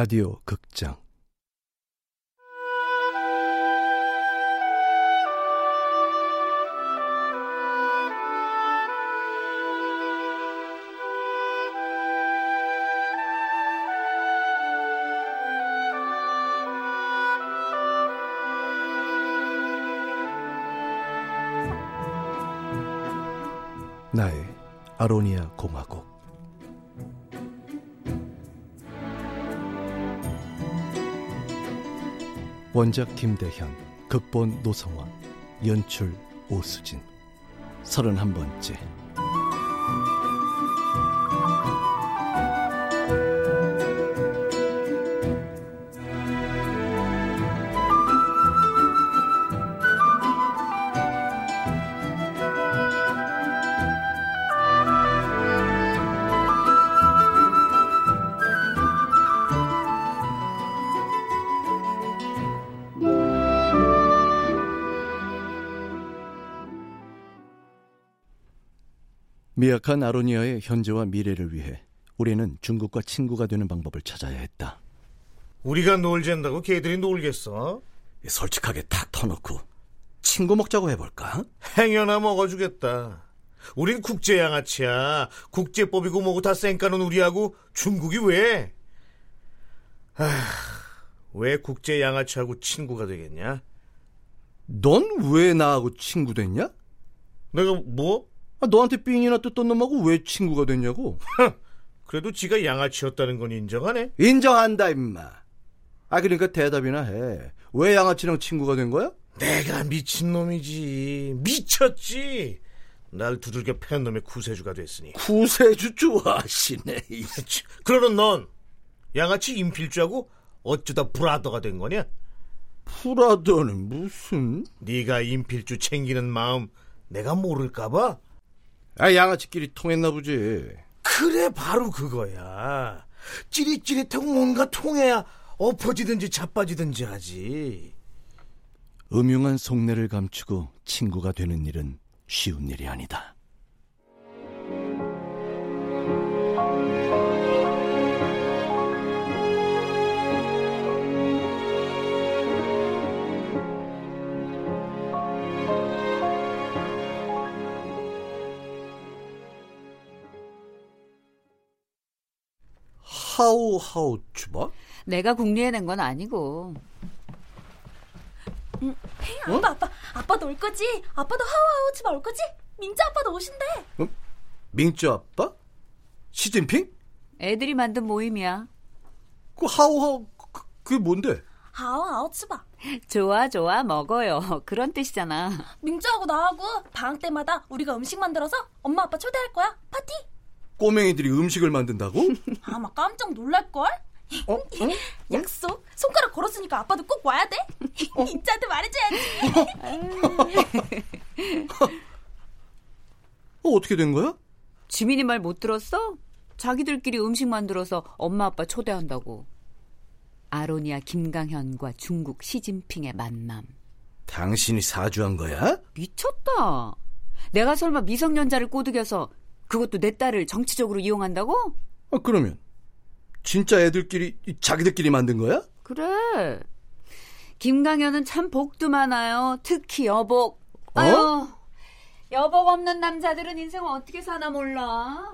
라디오 극장. 나의 아로니아 공화국 원작 김대현, 극본 노성원, 연출 오수진. 서른한 번째 미약한 아로니아의 현재와 미래를 위해 우리는 중국과 친구가 되는 방법을 찾아야 했다. 우리가 놀잔다고 걔들이 놀겠어? 솔직하게 탁 터놓고 친구 먹자고 해볼까? 행여나 먹어주겠다. 우린 국제 양아치야. 국제법이고 뭐고 다 쌩까는 우리하고 중국이 왜? 아, 왜 국제 양아치하고 친구가 되겠냐? 넌 왜 나하고 친구 됐냐? 내가 뭐? 아, 너한테 삥이나 뜯던 놈하고 왜 친구가 됐냐고? 그래도 지가 양아치였다는 건 인정하네. 인정한다 임마. 아 그러니까 대답이나 해. 왜 양아치랑 친구가 된 거야? 내가 미친놈이지. 미쳤지. 날 두들겨 패는 놈의 구세주가 됐으니. 구세주 좋아하시네. 그러는 넌 양아치 인필주하고 어쩌다 브라더가 된 거냐? 브라더는 무슨? 네가 인필주 챙기는 마음 내가 모를까봐? 아 양아치끼리 통했나 보지. 그래 바로 그거야. 찌릿찌릿하고 뭔가 통해야 엎어지든지 자빠지든지 하지. 음흉한 속내를 감추고 친구가 되는 일은 쉬운 일이 아니다. 하우 하우 주바? 내가 궁리해낸 건 아니고. 응. 어? 아빠, 아빠, 아빠도 올 거지? 아빠도 하우하우 주바 올 거지? 민자 아빠도 오신대. 어? 민주 아빠? 시진핑? 애들이 만든 모임이야. 그 하우하우 그, 그게 뭔데? 하우하우 주바. 좋아 좋아 먹어요. 그런 뜻이잖아. 민주하고 나하고 방학 때마다 우리가 음식 만들어서 엄마 아빠 초대할 거야. 파티. 꼬맹이들이 음식을 만든다고? 아마 깜짝 놀랄걸? 어? 어? 약속. 손가락 걸었으니까 아빠도 꼭 와야 돼. 어? 인자한테 말해줘야지. 어, 어떻게 된 거야? 지민이 말 못 들었어? 자기들끼리 음식 만들어서 엄마 아빠 초대한다고. 아로니아 김강현과 중국 시진핑의 만남. 당신이 사주한 거야? 미쳤다. 내가 설마 미성년자를 꼬드겨서 그것도 내 딸을 정치적으로 이용한다고? 아, 그러면 진짜 애들끼리 자기들끼리 만든 거야? 그래. 김강현은 참 복도 많아요. 특히 여복. 어? 아유, 여복 없는 남자들은 인생 어떻게 사나 몰라.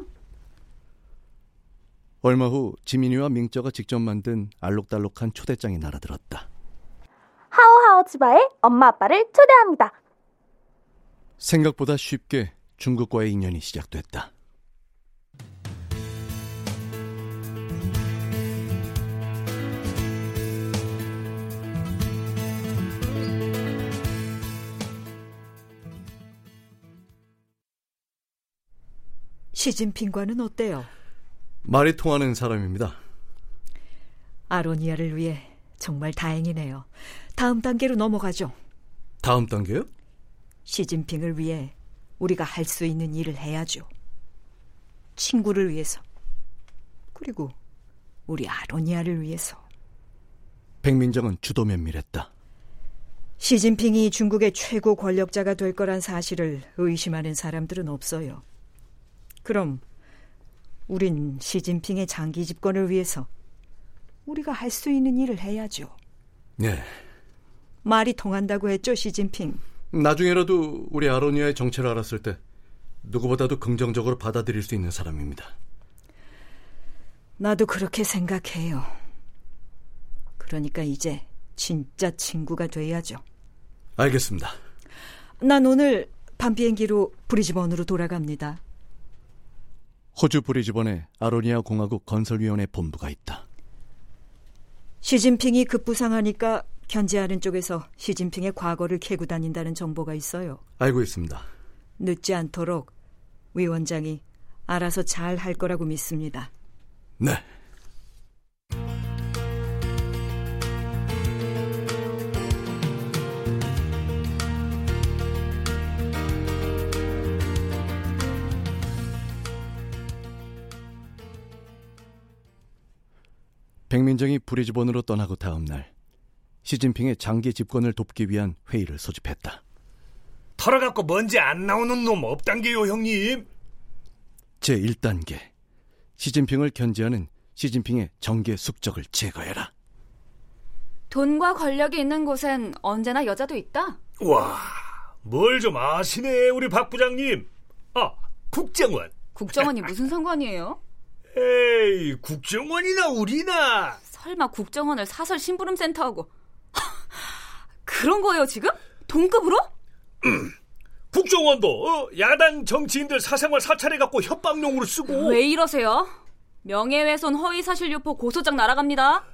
얼마 후 지민이와 민저가 직접 만든 알록달록한 초대장이 날아들었다. 하오하오 치바의 엄마 아빠를 초대합니다. 생각보다 쉽게 중국과의 인연이 시작됐다. 시진핑과는 어때요? 말이 통하는 사람입니다. 아로니아를 위해 정말 다행이네요. 다음 단계로 넘어가죠. 다음 단계요? 시진핑을 위해 우리가 할 수 있는 일을 해야죠. 친구를 위해서. 그리고 우리 아로니아를 위해서. 백민정은 주도 면밀했다. 시진핑이 중국의 최고 권력자가 될 거란 사실을 의심하는 사람들은 없어요. 그럼 우린 시진핑의 장기 집권을 위해서 우리가 할 수 있는 일을 해야죠. 네. 말이 통한다고 했죠, 시진핑. 나중에라도 우리 아로니아의 정체를 알았을 때 누구보다도 긍정적으로 받아들일 수 있는 사람입니다. 나도 그렇게 생각해요. 그러니까 이제 진짜 친구가 돼야죠. 알겠습니다. 난 오늘 밤 비행기로 브리즈번으로 돌아갑니다. 호주 브리즈번에 아로니아 공화국 건설위원회 본부가 있다. 시진핑이 급부상하니까 견제하는 쪽에서 시진핑의 과거를 캐고 다닌다는 정보가 있어요. 알고 있습니다. 늦지 않도록 위 원장이 알아서 잘 할 거라고 믿습니다. 네. 백민정이 브리즈번으로 떠나고 다음 날 시진핑의 장기 집권을 돕기 위한 회의를 소집했다. 털어갖고 먼지 안 나오는 놈 없단게요, 형님. 제1단계 시진핑을 견제하는 시진핑의 정계 숙적을 제거해라. 돈과 권력이 있는 곳엔 언제나 여자도 있다. 와, 뭘 좀 아시네, 우리 박 부장님. 아, 국정원. 국정원이 무슨 상관이에요? 에이, 국정원이나 우리나. 설마 국정원을 사설 심부름센터하고 그런 거예요 지금? 동급으로? 국정원도 어, 야당 정치인들 사생활 사찰해 갖고 협박용으로 쓰고 왜 이러세요? 명예훼손 허위사실유포 고소장 날아갑니다.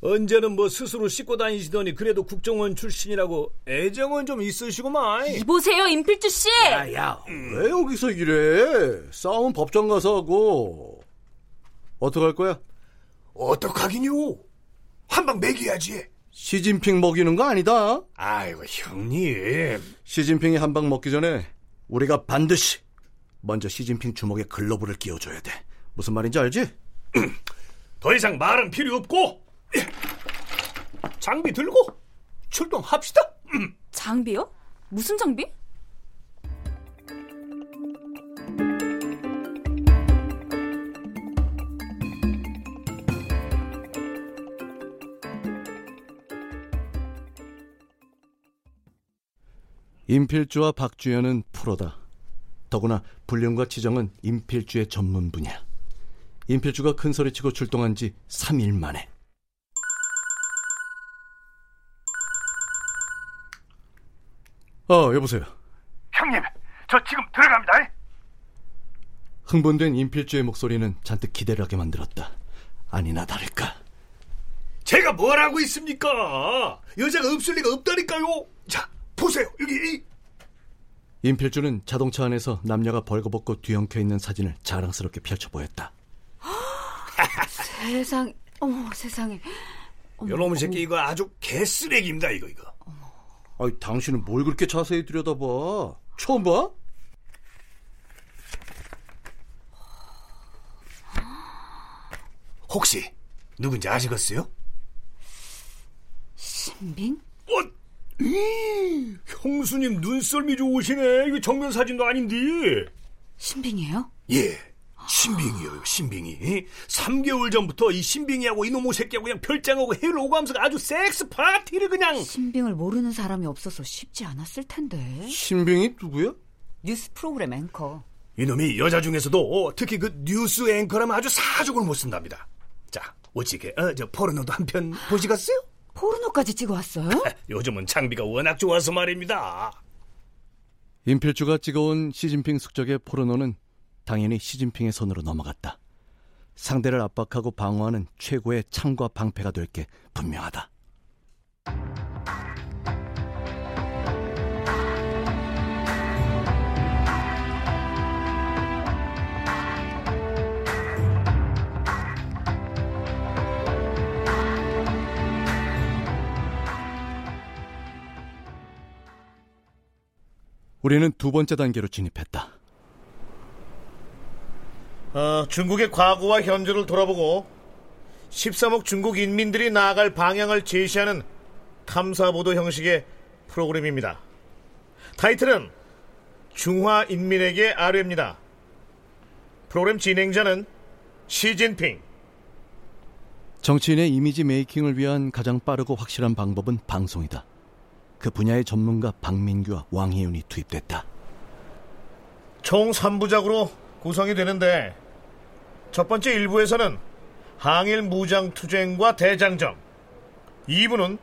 언제는 뭐 스스로 씻고 다니시더니 그래도 국정원 출신이라고 애정은 좀 있으시구만. 이보세요 임필주 씨. 야야, 왜 여기서 이래? 싸움은 법정 가서 하고. 어떡할 거야? 어떡하긴요? 한방 먹여야지. 시진핑 먹이는 거 아니다. 아이고 형님. 시진핑이 한 방 먹기 전에 우리가 반드시 먼저 시진핑 주먹에 글러브를 끼워줘야 돼. 무슨 말인지 알지? 더 이상 말은 필요 없고 장비 들고 출동합시다. 장비요? 무슨 장비? 임필주와 박주연은 프로다. 더구나 불륜과 치정은 임필주의 전문 분야. 임필주가 큰 소리치고 출동한 지 3일 만에. 어, 여보세요. 형님, 저 지금 들어갑니다. 흥분된 임필주의 목소리는 잔뜩 기대를 하게 만들었다. 아니나 다를까. 제가 뭘 하고 있습니까? 여자가 없을 리가 없다니까요. 자, 보세요. 여기 임필주는 자동차 안에서 남녀가 벌거벗고 뒤엉켜 있는 사진을 자랑스럽게 펼쳐 보였다. 세상, 어머 세상에. 요놈의 새끼 이거 아주 개쓰레기입니다. 이거 이거. 아이, 당신은 뭘 그렇게 자세히 들여다봐? 처음 봐? 혹시 누군지 아시겠어요? 신빙? 어, 이, 형수님 눈썰미 좋으시네. 이거 정면 사진도 아닌데. 신빙이에요? 예. 신빙이요, 신빙이. 3개월 전부터 이 신빙이하고 이놈의 새끼하고 그냥 별장하고 해를 오고 하면서 아주 섹스 파티를 그냥. 신빙을 모르는 사람이 없어서 쉽지 않았을 텐데. 신빙이 누구야? 뉴스 프로그램 앵커. 이놈이 여자 중에서도 특히 그 뉴스 앵커라면 아주 사족을 못 쓴답니다. 자, 어찌게, 어, 저 포르노도 한 편 보시겠어요? 포르노까지 찍어왔어요? 요즘은 장비가 워낙 좋아서 말입니다. 임필주가 찍어온 시진핑 숙적의 포르노는 당연히 시진핑의 손으로 넘어갔다. 상대를 압박하고 방어하는 최고의 창과 방패가 될 게 분명하다. 우리는 두 번째 단계로 진입했다. 어, 중국의 과거와 현재를 돌아보고 13억 중국 인민들이 나아갈 방향을 제시하는 탐사보도 형식의 프로그램입니다. 타이틀은 중화 인민에게 아뢰입니다. 프로그램 진행자는 시진핑. 정치인의 이미지 메이킹을 위한 가장 빠르고 확실한 방법은 방송이다. 그 분야의 전문가 박민규와 왕혜윤이 투입됐다. 총 3부작으로 구성이 되는데 첫 번째 1부에서는 항일 무장 투쟁과 대장정 2부는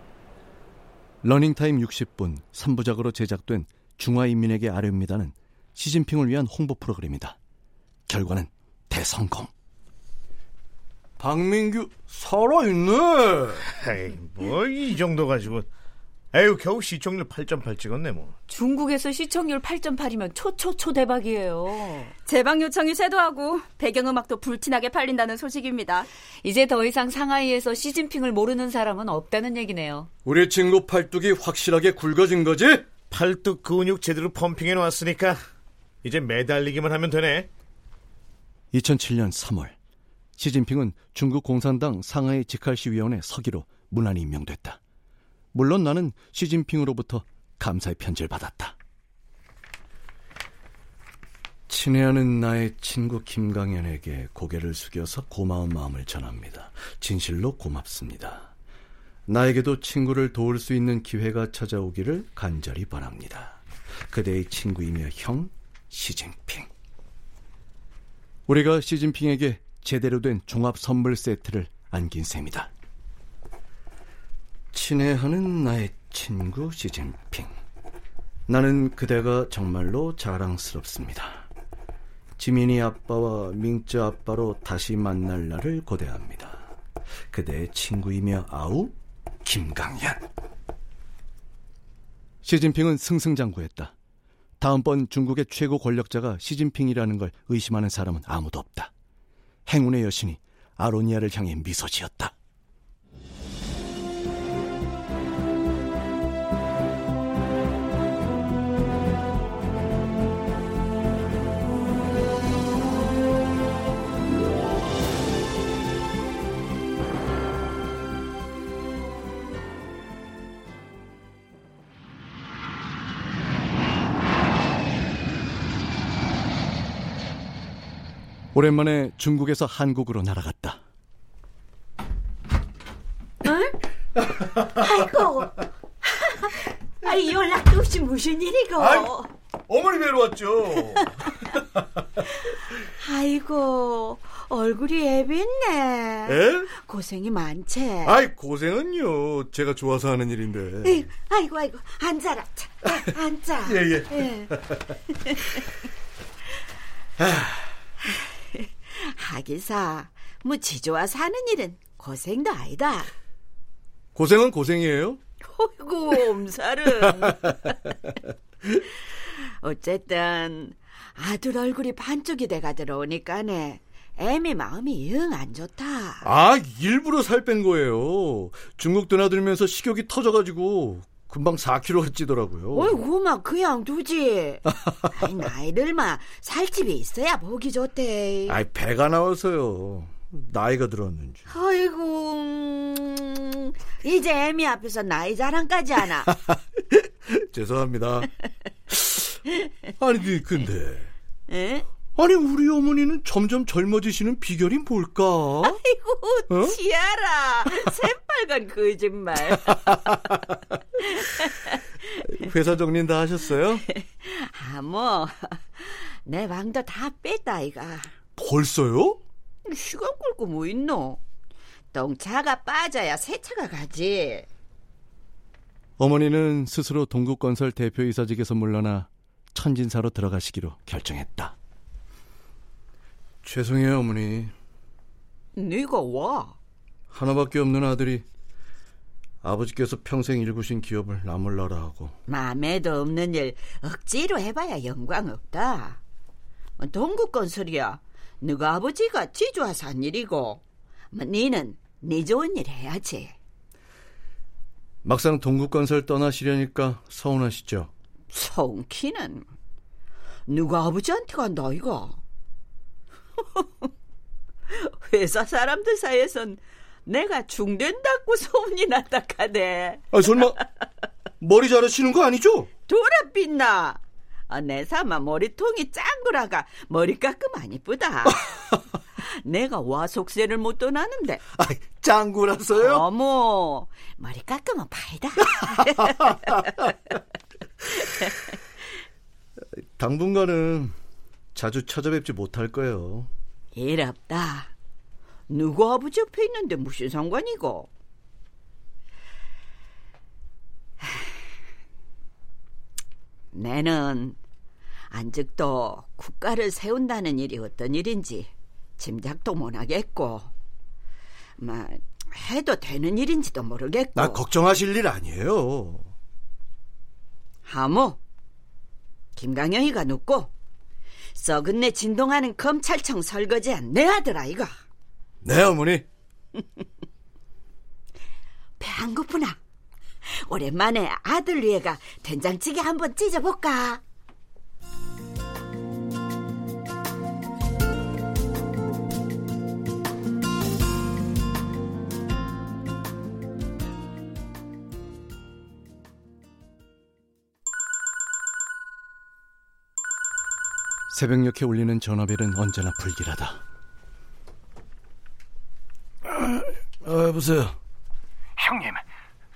러닝타임 60분 3부작으로 제작된 중화인민에게 아뢰입니다는 시진핑을 위한 홍보 프로그램이다. 결과는 대성공. 박민규 살아있네. 에이, 뭐 이 정도 가지고 에휴 겨우 시청률 8.8 찍었네 뭐 중국에서 시청률 8.8이면 초초초 대박이에요. 재방 요청이 쇄도하고 배경음악도 불티나게 팔린다는 소식입니다. 이제 더 이상 상하이에서 시진핑을 모르는 사람은 없다는 얘기네요. 우리 친구 팔뚝이 확실하게 굵어진 거지? 팔뚝 근육 제대로 펌핑해 놨으니까 이제 매달리기만 하면 되네 2007년 3월 시진핑은 중국 공산당 상하이 직할시위원회 서기로 문안이 임명됐다. 물론 나는 시진핑으로부터 감사의 편지를 받았다. 친애하는 나의 친구 김강현에게 고개를 숙여서 고마운 마음을 전합니다. 진실로 고맙습니다. 나에게도 친구를 도울 수 있는 기회가 찾아오기를 간절히 바랍니다. 그대의 친구이며 형 시진핑. 우리가 시진핑에게 제대로 된 종합 선물 세트를 안긴 셈이다. 친애하는 나의 친구 시진핑. 나는 그대가 정말로 자랑스럽습니다. 지민이 아빠와 민쯔 아빠로 다시 만날 날을 고대합니다. 그대의 친구이며 아우 김강현. 시진핑은 승승장구했다. 다음번 중국의 최고 권력자가 시진핑이라는 걸 의심하는 사람은 아무도 없다. 행운의 여신이 아로니아를 향해 미소 지었다. 오랜만에 중국에서 한국으로 날아갔다. 아이고. 아이 연락도 없이 무슨 일이고? 아이, 어머니 뵈러 왔죠. 아이고 얼굴이 애빈네. 에? 고생이 많지. 아이 고생은요. 제가 좋아서 하는 일인데. 에이, 아이고 아이고 앉아라. 자, 아, 앉아. 예, 예. 예. 하기사 뭐 지조와 사는 일은 고생도 아니다. 고생은 고생이에요. 어이구 엄살은. 어쨌든 아들 얼굴이 반쪽이 돼가 들어오니까네 애미 마음이 영 안 좋다. 아 일부러 살 뺀 거예요. 중국 드나들면서 식욕이 터져가지고 금방 4kg가 찌더라고요. 어이구 막 그냥 두지. 아이 나이들만 살집이 있어야 보기 좋대. 아이 배가 나와서요. 나이가 들었는지. 아이고 음, 이제 애미 앞에서 나이 자랑까지 하나. 죄송합니다. 아니 근데 에? 아니 우리 어머니는 점점 젊어지시는 비결이 뭘까? 아이고 어? 치아라 새빨간 거짓말. 회사 정리는 다 하셨어요? 아뭐내 방도 다 뺐다 이가. 벌써요? 시간 끌고 뭐 있노? 똥차가 빠져야 세차가 가지. 어머니는 스스로 동국건설 대표이사직에서 물러나 천진사로 들어가시기로 결정했다. 죄송해요, 어머니. 네가 와. 하나밖에 없는 아들이 아버지께서 평생 일구신 기업을 나물나라 하고 마음에도 없는 일 억지로 해봐야 영광 없다. 동국건설이야. 너가 아버지가 지주와 산 일이고, 뭐 니는 네 좋은 일 해야지. 막상 동국건설 떠나시려니까 서운하시죠? 성키는 누가 아버지한테 간다 이가. 회사 사람들 사이에선 내가 중된다고 소문이 났다 카대. 아 설마 머리 자르시는 거 아니죠? 돌아 빛나. 아, 내 삼아 머리통이 짱구라가 머리 깎으면 안 이쁘다. 내가 와 속세를 못 떠나는데. 아, 짱구라서요? 어머, 머리 깎으면 파이다. 당분간은 자주 찾아뵙지 못할 거예요. 일 없다. 누구 아버지 옆에 있는데 무슨 상관이고? 내는 안직도 국가를 세운다는 일이 어떤 일인지 짐작도 못하겠고, 뭐 해도 되는 일인지도 모르겠고. 나 걱정하실 일 아니에요. 하모, 김강영이가 눕고 썩은 내 진동하는 검찰청 설거지한 내 아들 아이가. 네 어머니. 배 안 고프나? 오랜만에 아들 위에가 된장찌개 한번 찢어볼까? 새벽녘에 울리는 전화벨은 언제나 불길하다. 아, 여보세요. 형님,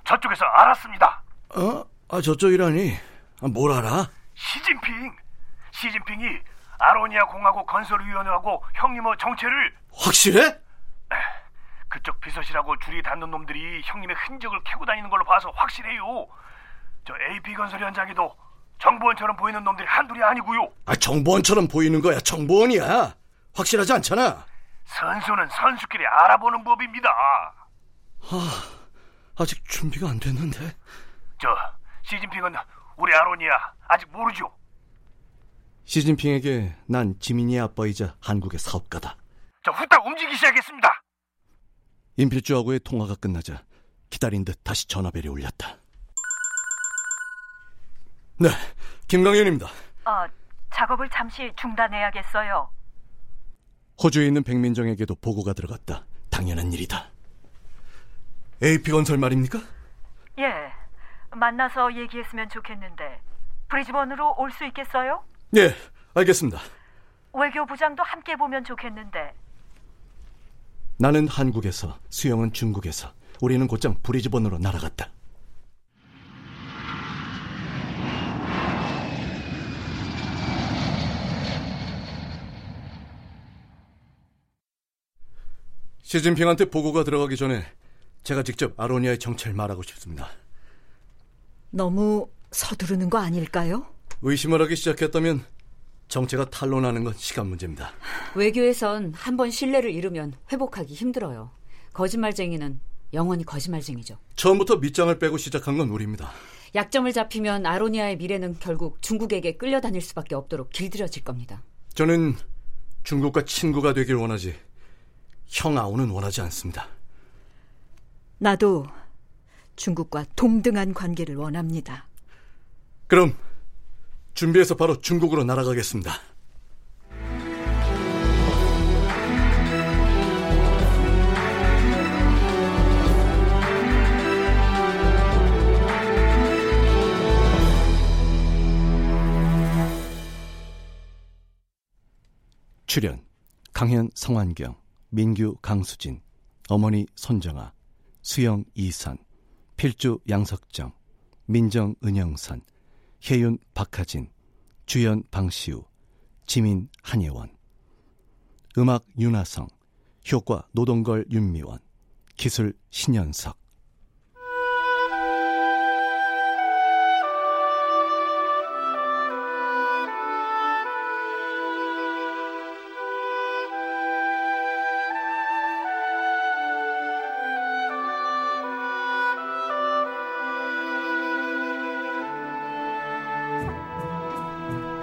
저쪽에서 알았습니다. 어? 아, 저쪽이라니. 아, 뭘 알아? 시진핑, 시진핑이 아로니아 공화국 건설위원회하고 형님의 정체를 확실해? 그쪽 비서실하고 줄이 닿는 놈들이 형님의 흔적을 캐고 다니는 걸로 봐서 확실해요. 저 AP 건설 현장에도 정보원처럼 보이는 놈들이 한둘이 아니고요. 아, 정보원처럼 보이는 거야. 정보원이야. 확실하지 않잖아. 선수는 선수끼리 알아보는 법입니다. 아, 아직 준비가 안 됐는데. 저 시진핑은 우리 아로니아 아직 모르죠. 시진핑에게 난 지민이의 아빠이자 한국의 사업가다. 저 후딱 움직이기 시작했습니다. 임필주하고의 통화가 끝나자 기다린 듯 다시 전화벨이 울렸다. 네, 김강현입니다. 아, 작업을 잠시 중단해야겠어요. 호주에 있는 백민정에게도 보고가 들어갔다. 당연한 일이다. AP건설 말입니까? 예, 만나서 얘기했으면 좋겠는데 브리즈번으로 올 수 있겠어요? 예, 알겠습니다. 외교부장도 함께 보면 좋겠는데 나는 한국에서, 수영은 중국에서, 우리는 곧장 브리즈번으로 날아갔다. 시진핑한테 보고가 들어가기 전에 제가 직접 아로니아의 정체를 말하고 싶습니다. 너무 서두르는 거 아닐까요? 의심을 하기 시작했다면 정체가 탄로나는 건 시간 문제입니다. 외교에선 한 번 신뢰를 잃으면 회복하기 힘들어요. 거짓말쟁이는 영원히 거짓말쟁이죠. 처음부터 밑장을 빼고 시작한 건 우리입니다. 약점을 잡히면 아로니아의 미래는 결국 중국에게 끌려다닐 수밖에 없도록 길들여질 겁니다. 저는 중국과 친구가 되길 원하지 형 아우는 원하지 않습니다. 나도 중국과 동등한 관계를 원합니다. 그럼 준비해서 바로 중국으로 날아가겠습니다. 출연 강현 성환경 민규 강수진 어머니 손정아 수영 이선 필주 양석정 민정 은영선 혜윤 박하진 주연 방시우 지민 한예원. 음악 윤하성 효과 노동걸 윤미원. 기술 신현석